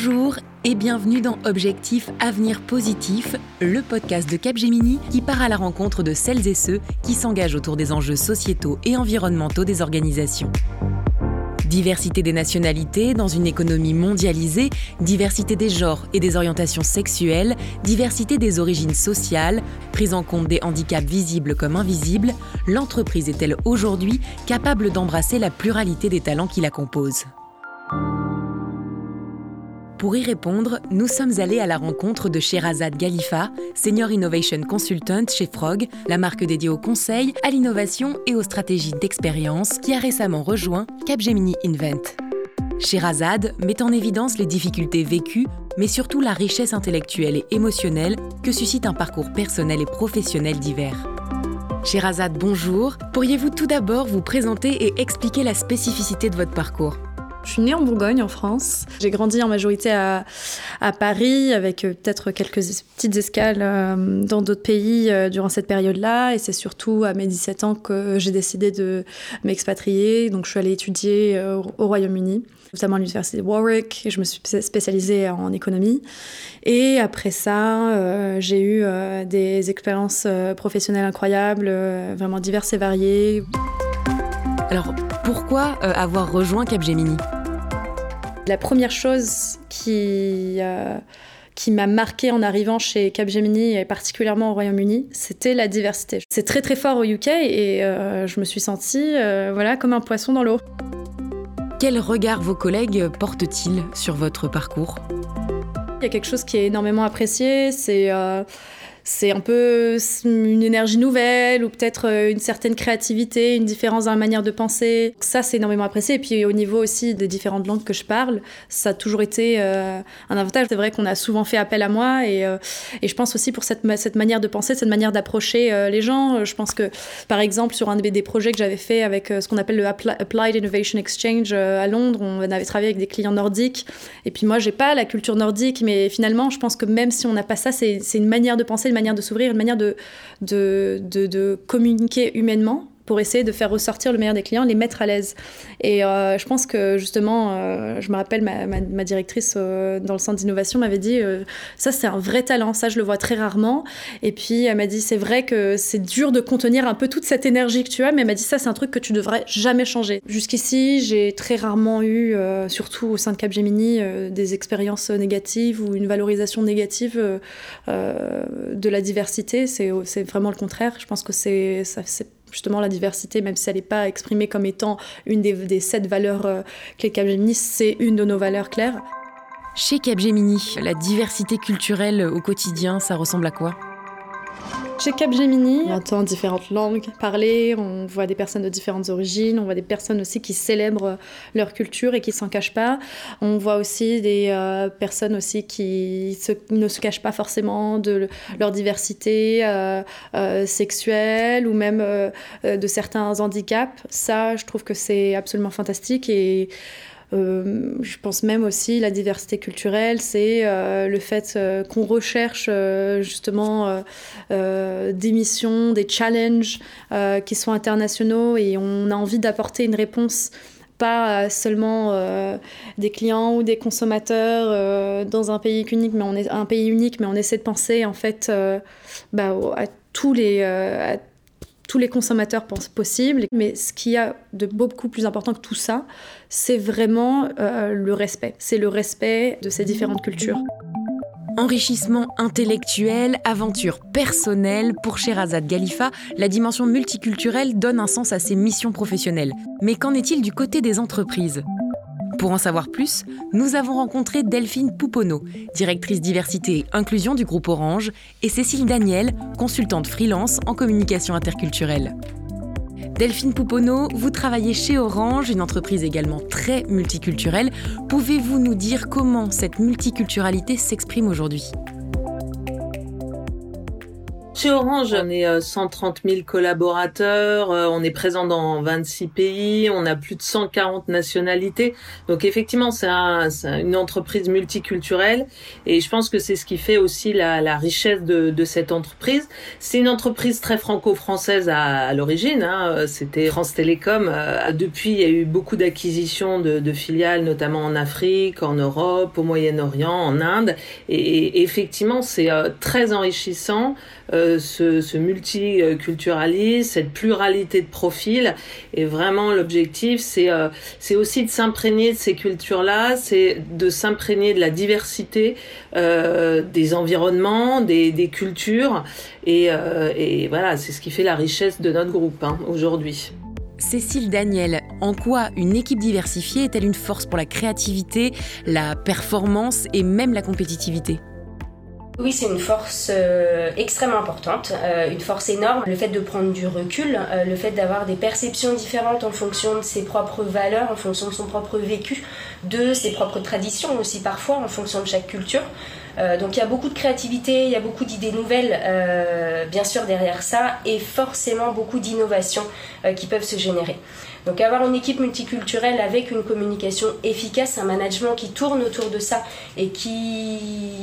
Bonjour et bienvenue dans Objectif Avenir Positif, le podcast de Capgemini qui part à la rencontre de celles et ceux qui s'engagent autour des enjeux sociétaux et environnementaux des organisations. Diversité des nationalités dans une économie mondialisée, diversité des genres et des orientations sexuelles, diversité des origines sociales, prise en compte des handicaps visibles comme invisibles, l'entreprise est-elle aujourd'hui capable d'embrasser la pluralité des talents qui la composent? Pour y répondre, nous sommes allés à la rencontre de Sherazade Galifa, Senior Innovation Consultant chez Frog, la marque dédiée au conseil, à l'innovation et aux stratégies d'expérience qui a récemment rejoint Capgemini Invent. Sherazade met en évidence les difficultés vécues, mais surtout la richesse intellectuelle et émotionnelle que suscite un parcours personnel et professionnel divers. Sherazade, bonjour. Pourriez-vous tout d'abord vous présenter et expliquer la spécificité de votre parcours? Je suis née en Bourgogne, en France. J'ai grandi en majorité à, Paris, avec euh, peut-être quelques petites escales euh, dans d'autres pays euh, durant cette période-là. Et c'est surtout à mes 17 ans que j'ai décidé de m'expatrier. Donc je suis allée étudier au Royaume-Uni notamment à l'université de Warwick, je me suis spécialisée en économie. Et après ça, j'ai eu des expériences professionnelles incroyables, vraiment diverses et variées. Alors, pourquoi avoir rejoint Capgemini? La première chose qui, euh, qui m'a marqué en arrivant chez Capgemini et particulièrement au Royaume-Uni, c'était la diversité. C'est très très fort au UK et euh, je me suis sentie euh, voilà, comme un poisson dans l'eau. Quel regard vos collègues portent-ils sur votre parcours? Il y a quelque chose qui est énormément apprécié, c'est c'est un peu une énergie nouvelle ou peut-être euh, une certaine créativité, une différence dans la manière de penser. Ça, c'est énormément apprécié. Et puis au niveau aussi des différentes langues que je parle, ça a toujours été euh, un avantage. C'est vrai qu'on a souvent fait appel à moi et, euh, et je pense aussi pour cette, cette manière de penser, cette manière d'approcher les gens. Je pense que par exemple sur un des projets que j'avais fait avec ce qu'on appelle le Applied Innovation Exchange à Londres, on avait travaillé avec des clients nordiques. Et puis moi, j'ai pas la culture nordique, mais finalement, je pense que même si on n'a pas ça, c'est une manière de penser, manière de s'ouvrir, une manière de, de, de communiquer humainement pour essayer de faire ressortir le meilleur des clients, les mettre à l'aise. Et euh, je pense que justement, euh, je me rappelle, ma, directrice euh, dans le centre d'innovation m'avait dit, ça c'est un vrai talent, ça je le vois très rarement. Et puis elle m'a dit, c'est vrai que c'est dur de contenir un peu toute cette énergie que tu as, mais elle m'a dit, ça c'est un truc que tu devrais jamais changer. Jusqu'ici, j'ai très rarement eu, surtout au sein de Capgemini, des expériences négatives ou une valorisation négative de la diversité. C'est vraiment le contraire. Je pense que c'est justement la diversité, même si elle n'est pas exprimée comme étant une des, sept valeurs euh, qu'est Capgemini, c'est une de nos valeurs claires. Chez Capgemini, la diversité culturelle au quotidien, ça ressemble à quoi? Chez Capgemini, on entend différentes langues parler, on voit des personnes de différentes origines, on voit des personnes aussi qui célèbrent leur culture et qui s'en cachent pas. On voit aussi des euh, personnes aussi qui ne se cachent pas forcément de leur diversité euh, euh, sexuelle ou même de certains handicaps. Ça, je trouve que c'est absolument fantastique et je pense même aussi la diversité culturelle, c'est euh, le fait euh, qu'on recherche justement des missions, des challenges qui sont internationaux et on a envie d'apporter une réponse pas seulement des clients ou des consommateurs dans un pays unique, mais on est un pays unique, mais on essaie de penser en fait bah, à tous les tous les consommateurs pensent possible. Mais ce qu'il y a de beaucoup plus important que tout ça, c'est vraiment euh, le respect. C'est le respect de ces différentes cultures. Enrichissement intellectuel, aventure personnelle, pour Sherazade Galifa, la dimension multiculturelle donne un sens à ses missions professionnelles. Mais qu'en est-il du côté des entreprises? Pour en savoir plus, nous avons rencontré Delphine Pouponneau, directrice diversité et inclusion du groupe Orange, et Cécile Daniel, consultante freelance en communication interculturelle. Delphine Pouponneau, vous travaillez chez Orange, une entreprise également très multiculturelle. Pouvez-vous nous dire comment cette multiculturalité s'exprime aujourd'hui? Chez Orange, on est 130 000 collaborateurs, on est présent dans 26 pays, on a plus de 140 nationalités. Donc effectivement, c'est un, une entreprise multiculturelle et je pense que c'est ce qui fait aussi la, la richesse de, de, cette entreprise. C'est une entreprise très franco-française à, à l'origine. Hein. C'était France Télécom. Depuis, il y a eu beaucoup d'acquisitions de, de, filiales, notamment en Afrique, en Europe, au Moyen-Orient, en Inde. Et, effectivement, c'est très enrichissant euh, ce, multiculturalisme, cette pluralité de profils. Et vraiment, l'objectif, c'est euh, c'est aussi de s'imprégner de ces cultures-là, c'est de s'imprégner de la diversité euh, des environnements, des, cultures. Et, euh, et voilà, c'est ce qui fait la richesse de notre groupe hein, aujourd'hui. Cécile Daniel, en quoi une équipe diversifiée est-elle une force pour la créativité, la performance et même la compétitivité? Oui, c'est une force euh, extrêmement importante, euh, une force énorme. Le fait de prendre du recul, euh, le fait d'avoir des perceptions différentes en fonction de ses propres valeurs, en fonction de son propre vécu, de ses propres traditions aussi parfois, en fonction de chaque culture. donc il y a beaucoup de créativité, il y a beaucoup d'idées nouvelles, bien sûr, derrière ça, et forcément beaucoup d'innovations qui peuvent se générer. Donc avoir une équipe multiculturelle avec une communication efficace, un management qui tourne autour de ça et qui,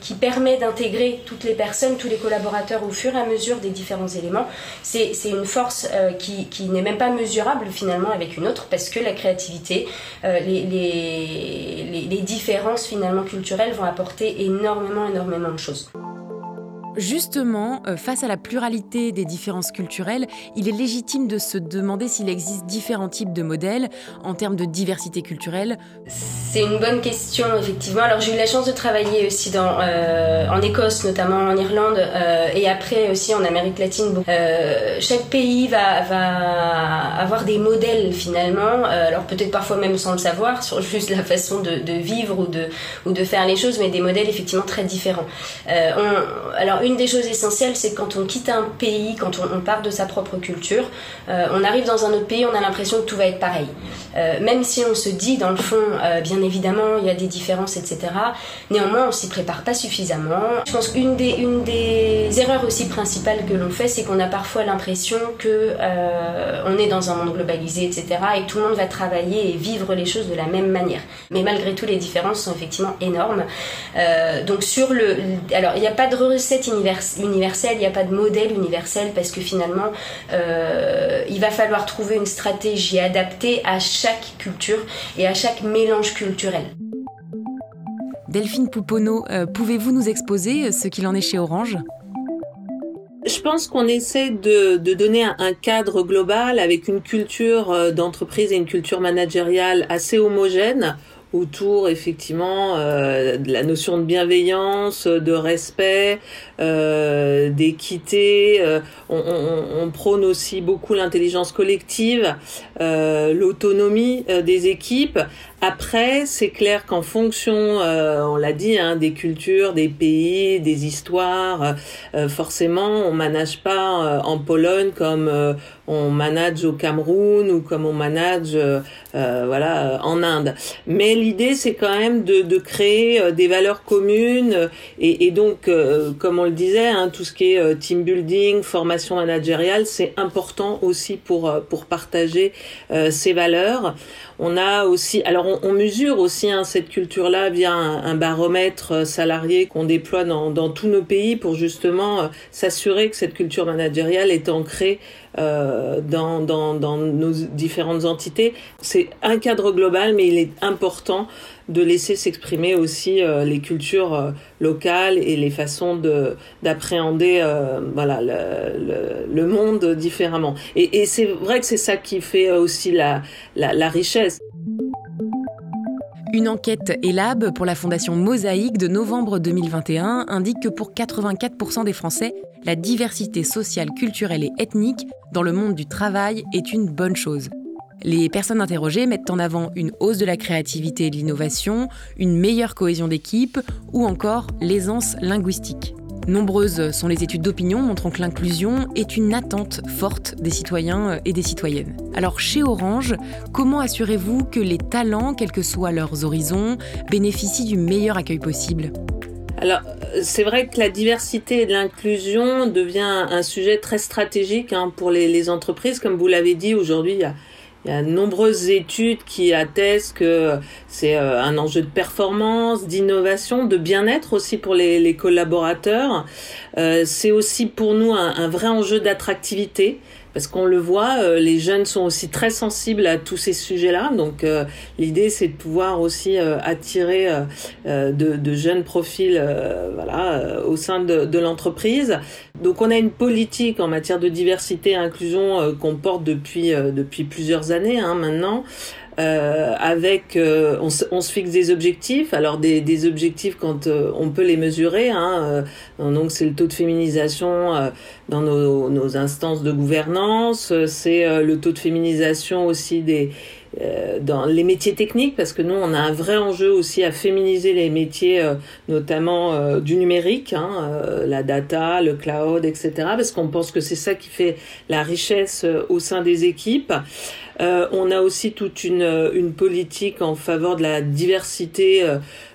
qui permet d'intégrer toutes les personnes, tous les collaborateurs au fur et à mesure des différents éléments, c'est une force euh, qui, qui n'est même pas mesurable finalement avec une autre parce que la créativité, euh, les, les, les différences finalement culturelles vont apporter énormément, énormément de choses. Justement, euh, face à la pluralité des différences culturelles, il est légitime de se demander s'il existe différents types de modèles en termes de diversité culturelle. C'est une bonne question, effectivement. Alors j'ai eu la chance de travailler aussi euh, en Écosse, notamment en Irlande, euh, et après aussi en Amérique latine. chaque pays va, avoir des modèles finalement, alors peut-être parfois même sans le savoir, sur juste la façon de, vivre ou de, faire les choses, mais des modèles effectivement très différents. Alors une des choses essentielles, c'est quand on quitte un pays, quand on, part de sa propre culture, euh, on arrive dans un autre pays, on a l'impression que tout va être pareil. Euh, même si on se dit, dans le fond, euh, bien évidemment, il y a des différences, etc. Néanmoins, on s'y prépare pas suffisamment. Je pense qu'une des, une des erreurs aussi principales que l'on fait, c'est qu'on a parfois l'impression que on est dans un monde globalisé, etc. et que tout le monde va travailler et vivre les choses de la même manière. Mais malgré tout, les différences sont effectivement énormes. donc sur le, alors il n'y a pas de recette universelle, il n'y a pas de modèle universel parce que finalement, euh, il va falloir trouver une stratégie adaptée à chaque culture et à chaque mélange culturel. Delphine Pouponneau, euh, pouvez-vous nous exposer ce qu'il en est chez Orange? Je pense qu'on essaie de, donner un, cadre global avec une culture euh, d'entreprise et une culture managériale assez homogène autour effectivement euh, de la notion de bienveillance, de respect, euh, d'équité. Euh, on, on, on, prône aussi beaucoup l'intelligence collective, euh, l'autonomie euh, des équipes. Après, c'est clair qu'en fonction, on l'a dit, hein, des cultures, des pays, des histoires, forcément, on manage pas en Pologne comme on manage au Cameroun ou comme on manage voilà en Inde. Mais l'idée, c'est quand même de, de créer des valeurs communes et, et donc, comme on le disait, hein, tout ce qui est euh, team building, formation managériale, c'est important aussi pour euh, pour partager euh, ces valeurs. On a aussi, alors on, mesure aussi hein, cette culture-là via un, baromètre salarié qu'on déploie dans, dans, tous nos pays pour justement s'assurer que cette culture managériale est ancrée euh, dans, dans, dans nos différentes entités. C'est un cadre global, mais il est important de laisser s'exprimer aussi euh, les cultures euh, locales et les façons de d'appréhender euh, voilà le, le, monde différemment. Et, c'est vrai que c'est ça qui fait aussi la, la, la richesse. Une enquête ELAB pour la fondation Mosaïque de novembre 2021 indique que pour 84% des Français, la diversité sociale, culturelle et ethnique dans le monde du travail est une bonne chose. Les personnes interrogées mettent en avant une hausse de la créativité et de l'innovation, une meilleure cohésion d'équipe ou encore l'aisance linguistique. Nombreuses sont les études d'opinion montrant que l'inclusion est une attente forte des citoyens et des citoyennes. Alors chez Orange, comment assurez-vous que les talents, quels que soient leurs horizons, bénéficient du meilleur accueil possible? Alors, c'est vrai que la diversité et l'inclusion devient un sujet très stratégique hein, pour les, les, entreprises. Comme vous l'avez dit, aujourd'hui, il y a il y a de nombreuses études qui attestent que c'est euh, un enjeu de performance, d'innovation, de bien-être aussi pour les, collaborateurs. Euh, c'est aussi pour nous un, un vrai enjeu d'attractivité parce qu'on le voit, euh, les jeunes sont aussi très sensibles à tous ces sujets-là. Donc euh, l'idée, c'est de pouvoir aussi euh, attirer de, de, jeunes profils voilà, au sein de, de l'entreprise. Donc on a une politique en matière de diversité et inclusion qu'on porte depuis, depuis plusieurs années hein, maintenant. Euh, avec euh, on, se, on, se fixe des objectifs. Alors des, des objectifs quand euh, on peut les mesurer hein, donc c'est le taux de féminisation dans nos, nos, instances de gouvernance. C'est le taux de féminisation aussi des dans les métiers techniques parce que nous on a un vrai enjeu aussi à féminiser les métiers notamment du numérique hein, la data le cloud etc parce qu'on pense que c'est ça qui fait la richesse au sein des équipes. euh, on a aussi toute une, euh, une, politique en faveur de la diversité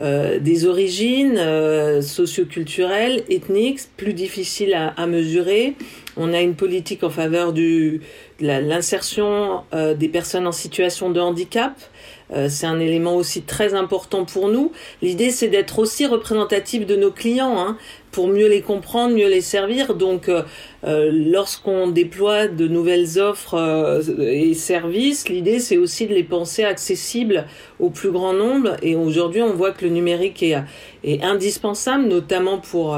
euh, euh des origines euh, socioculturelles, ethniques, plus difficile à, à, mesurer. On a une politique en faveur du, de l'insertion des personnes en situation de handicap. Euh, c'est un élément aussi très important pour nous. L'idée, c'est d'être aussi représentatif de nos clients, hein, pour mieux les comprendre, mieux les servir. Donc, euh, euh lorsqu'on déploie de nouvelles offres euh, et services, l'idée, c'est aussi de les penser accessibles au plus grand nombre. Et aujourd'hui, on voit que le numérique est, indispensable, notamment pour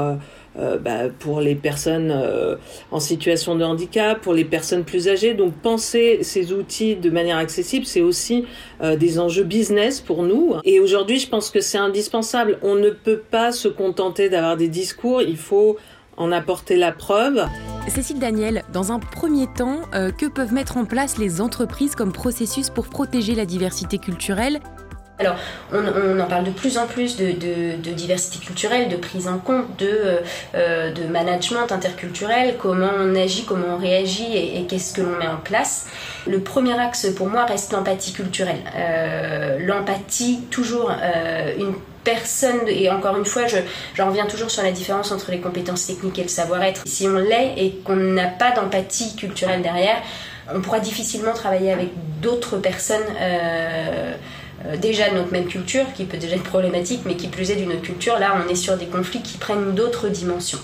euh, bah, pour les personnes euh, en situation de handicap, pour les personnes plus âgées. Donc penser ces outils de manière accessible, c'est aussi euh, des enjeux business pour nous. Et aujourd'hui, je pense que c'est indispensable. On ne peut pas se contenter d'avoir des discours, il faut en apporter la preuve. Cécile Daniel, dans un premier temps, que peuvent mettre en place les entreprises comme processus pour protéger la diversité culturelle? Alors, on, en parle de plus en plus de, diversité culturelle, de prise en compte, de, euh, de management interculturel, comment on agit, comment on réagit et, qu'est-ce que l'on met en place. Le premier axe pour moi reste l'empathie culturelle. Euh, l'empathie, toujours euh, une personne, et encore une fois, j'en reviens toujours sur la différence entre les compétences techniques et le savoir-être. Si on l'est et qu'on n'a pas d'empathie culturelle derrière, on pourra difficilement travailler avec d'autres personnes. Euh, déjà de notre même culture, qui peut déjà être problématique, mais qui plus est d'une autre culture, là on est sur des conflits qui prennent d'autres dimensions.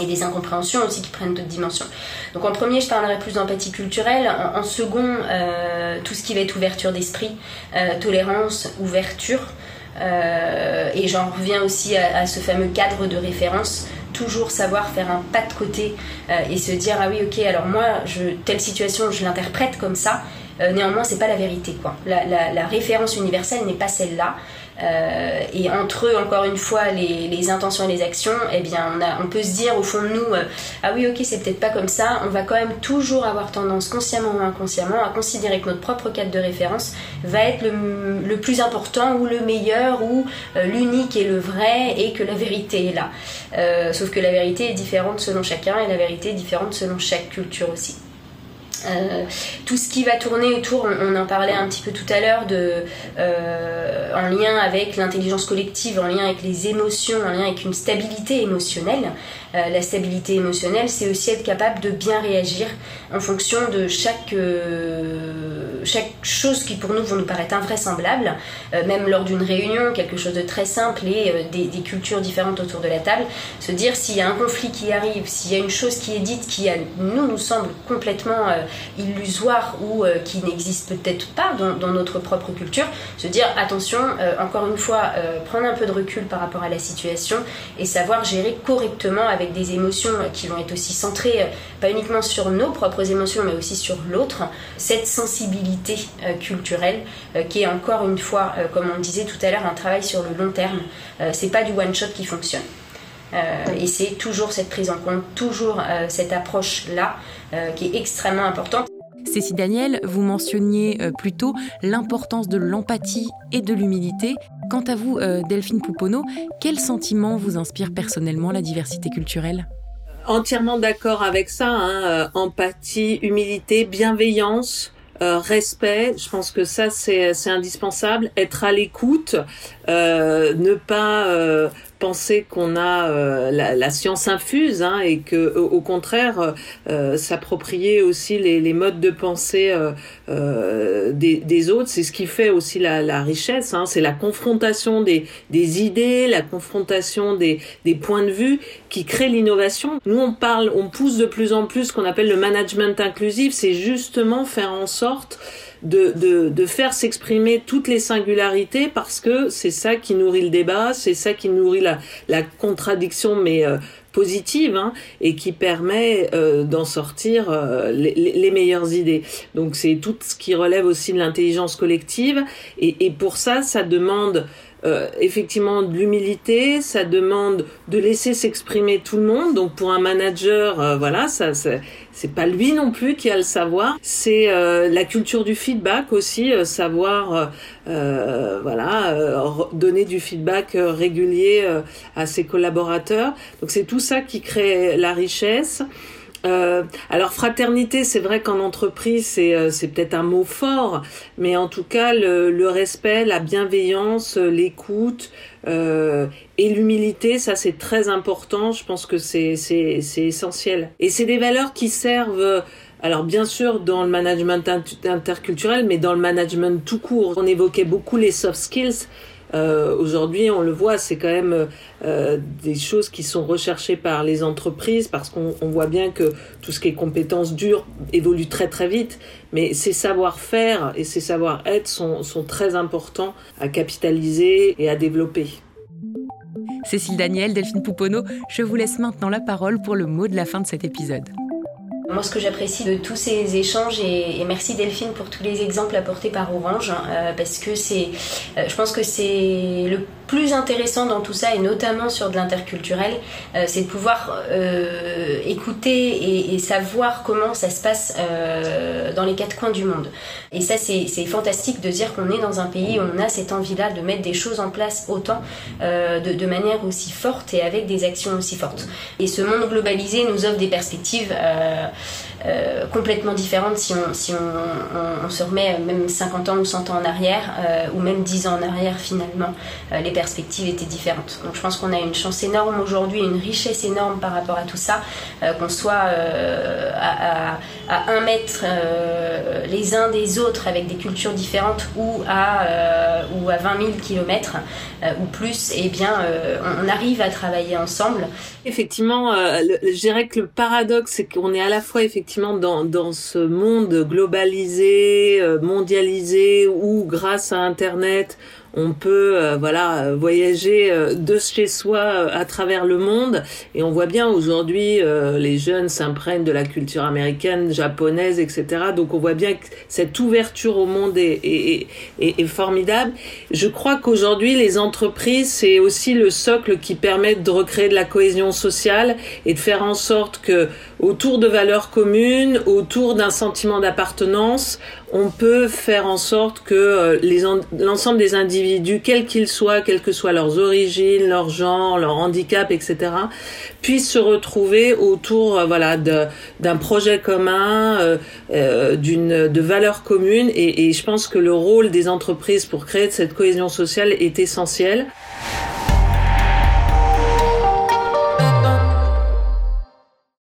Et des incompréhensions aussi qui prennent d'autres dimensions. Donc en premier, je parlerai plus d'empathie culturelle. En, second, euh, tout ce qui va être ouverture d'esprit, euh, tolérance, ouverture. et j'en reviens aussi à, ce fameux cadre de référence toujours savoir faire un pas de côté et se dire ah oui ok alors moi je, telle situation je l'interprète comme ça euh, néanmoins, c'est pas la vérité, quoi. La, référence universelle n'est pas celle-là. Euh, et entre eux, encore une fois, les, intentions et les actions, eh bien, on, peut se dire au fond de nous, euh, ah oui, ok, c'est peut-être pas comme ça. On va quand même toujours avoir tendance, consciemment ou inconsciemment, à considérer que notre propre cadre de référence va être le, plus important ou le meilleur ou l'unique et le vrai, et que la vérité est là. sauf que la vérité est différente selon chacun et la vérité est différente selon chaque culture aussi. Euh, tout ce qui va tourner autour, on, en parlait un petit peu tout à l'heure, de, euh, en lien avec l'intelligence collective, en lien avec les émotions, en lien avec une stabilité émotionnelle. Euh, la stabilité émotionnelle, c'est aussi être capable de bien réagir en fonction de chaque, chaque chose qui pour nous vont nous paraître invraisemblable, même lors d'une réunion, quelque chose de très simple et des, des, cultures différentes autour de la table, se dire s'il y a un conflit qui arrive, s'il y a une chose qui est dite qui à nous nous semble complètement illusoire ou euh, qui n'existe peut-être pas dans, notre propre culture, se dire attention, euh, encore une fois, euh, prendre un peu de recul par rapport à la situation et savoir gérer correctement avec des émotions qui vont être aussi centrées, pas uniquement sur nos propres émotions, mais aussi sur l'autre, cette sensibilité culturelle qui est encore une fois, comme on disait tout à l'heure, un travail sur le long terme. c'est pas du one shot qui fonctionne. et c'est toujours cette prise en compte, toujours cette approche-là qui est extrêmement importante. Cécile Daniel, vous mentionniez euh, plutôt l'importance de l'empathie et de l'humilité. Quant à vous, euh, Delphine Pouponneau, quel sentiment vous inspire personnellement la diversité culturelle? Entièrement d'accord avec ça, hein, euh, empathie, humilité, bienveillance, respect, je pense que ça c'est indispensable, être à l'écoute, ne pas penser qu'on a euh, la, science infuse hein, et que au, contraire euh, s'approprier aussi les, les, modes de pensée euh, des, des, autres c'est ce qui fait aussi la, la richesse hein, c'est la confrontation des, des idées la confrontation des, des points de vue qui crée l'innovation. Nous on parle on pousse de plus en plus ce qu'on appelle le management inclusif. C'est justement faire en sorte de, de, de faire s'exprimer toutes les singularités parce que c'est ça qui nourrit le débat, c'est ça qui nourrit la, la contradiction, mais euh, positive hein, et qui permet euh, d'en sortir euh, les, les, meilleures idées. Donc c'est tout ce qui relève aussi de l'intelligence collective et, et, pour ça, ça demande euh, effectivement de l'humilité, ça demande de laisser s'exprimer tout le monde. Donc pour un manager, euh, voilà, ça, c'est pas lui non plus qui a le savoir. C'est euh, la culture du feedback aussi, savoir, voilà, donner du feedback régulier à ses collaborateurs. Donc c'est tout ça qui crée la richesse. Euh, alors fraternité, c'est vrai qu'en entreprise, c'est euh, c'est peut-être un mot fort, mais en tout cas le, le respect, la bienveillance, l'écoute euh, et l'humilité, ça c'est très important. Je pense que c'est c'est c'est essentiel. Et c'est des valeurs qui servent. Alors bien sûr dans le management interculturel, mais dans le management tout court. On évoquait beaucoup les soft skills. Euh, Aujourd'hui, on le voit, c'est quand même euh, des choses qui sont recherchées par les entreprises parce qu'on voit bien que tout ce qui est compétences dures évolue très très vite. Mais ces savoir-faire et ces savoir-être sont, sont très importants à capitaliser et à développer. Cécile Daniel, Delphine Pouponneau, je vous laisse maintenant la parole pour le mot de la fin de cet épisode. Moi, ce que j'apprécie de tous ces échanges, et, merci Delphine pour tous les exemples apportés par Orange, hein, euh, parce que c'est, euh, je pense que c'est le plus intéressant dans tout ça, et notamment sur de l'interculturel, euh, c'est de pouvoir euh, écouter et, et, savoir comment ça se passe euh, dans les quatre coins du monde. Et ça, c'est fantastique de dire qu'on est dans un pays où on a cette envie-là de mettre des choses en place autant, euh, de, de, manière aussi forte et avec des actions aussi fortes. Et ce monde globalisé nous offre des perspectives euh, euh, complètement différentes si, on, si on, on, se remet même 50 ans ou 100 ans en arrière, ou même 10 ans en arrière finalement. les perspectives étaient différentes. Donc je pense qu'on a une chance énorme aujourd'hui, une richesse énorme par rapport à tout ça, euh, qu'on soit euh, à, un mètre euh, les uns des autres avec des cultures différentes ou à, euh, ou à 20 000 kilomètres euh, ou plus, et eh bien on, on, arrive à travailler ensemble. Effectivement, je dirais que le paradoxe, c'est qu'on est à la fois effectivement dans, dans ce monde globalisé, mondialisé, où grâce à Internet, on peut euh, voilà voyager euh, de chez soi euh, à travers le monde et on voit bien aujourd'hui les jeunes s'imprègnent de la culture américaine, japonaise, etc. Donc on voit bien que cette ouverture au monde est, est, est, est formidable. Je crois qu'aujourd'hui les entreprises c'est aussi le socle qui permet de recréer de la cohésion sociale et de faire en sorte que autour de valeurs communes, autour d'un sentiment d'appartenance, on peut faire en sorte que euh, l'ensemble des individus, quels qu'ils soient, quelles que soient leurs origines, leur genre, leur handicap, etc., puissent se retrouver autour euh, voilà, d'un projet commun, euh, d'une de valeurs communes. Et je pense que le rôle des entreprises pour créer cette cohésion sociale est essentiel.